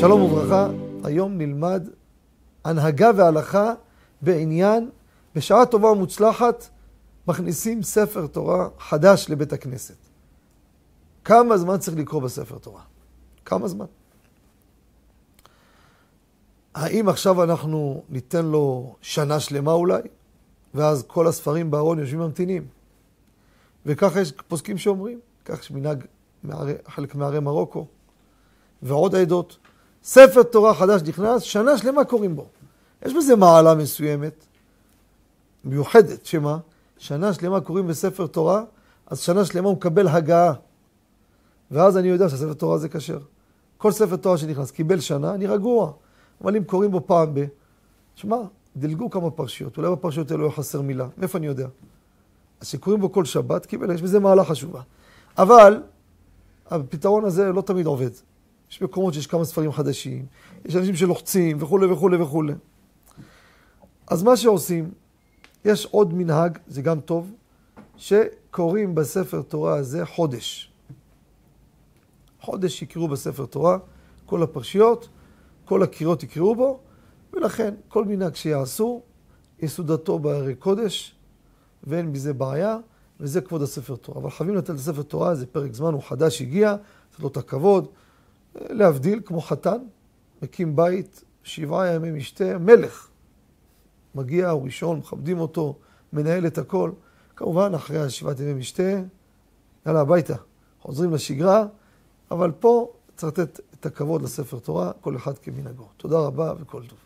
שלום וברכה, היום נלמד הנהגה והלכה בעניין, בשעה טובה ומוצלחת, מכניסים ספר תורה חדש לבית הכנסת. כמה זמן צריך לקרוא בספר תורה? כמה זמן? האם עכשיו אנחנו ניתן לו שנה שלמה אולי, ואז כל הספרים בארון יושבים ממתינים? וככה יש פוסקים שאומרים, כך יש מנהג חלק מערי מרוקו, ועוד עדות. ספר תורה חדש נכנס, שנה שלמה קוראים בו. יש בזה מעלה מסוימת, מיוחדת, שמה? שנה שלמה קוראים בספר תורה, אז שנה שלמה הוא מקבל הגעה. ואז אני יודע שהספר תורה זה כשר. כל ספר תורה שנכנס קיבל שנה, אני רגוע. אבל אם קוראים בו פעם ב... שמע, דילגו כמה פרשיות, אולי בפרשיות האלו לא חסר מילה, מאיפה אני יודע? אז שקוראים בו כל שבת, קיבל, יש בזה מעלה חשובה. אבל הפתרון הזה לא תמיד עובד. יש מקומות שיש כמה ספרים חדשים, יש אנשים שלוחצים וכולי וכולי וכולי. אז מה שעושים, יש עוד מנהג, זה גם טוב, שקוראים בספר תורה הזה חודש. חודש יקראו בספר תורה, כל הפרשיות, כל הקריאות יקראו בו, ולכן כל מנהג שיעשו, יסודתו בהרי קודש, ואין בזה בעיה, וזה כבוד הספר תורה. אבל חייבים לתת לספר תורה, זה פרק זמן, הוא חדש, הגיע, לתת לו את הכבוד. להבדיל, כמו חתן, מקים בית, שבעה ימי משתה, מלך. מגיע, הוא ראשון, מכבדים אותו, מנהל את הכל. כמובן, אחרי השבעת ימי משתה, יאללה, הביתה. חוזרים לשגרה, אבל פה צריך לתת את הכבוד לספר תורה, כל אחד כמנהגו. תודה רבה וכל טוב.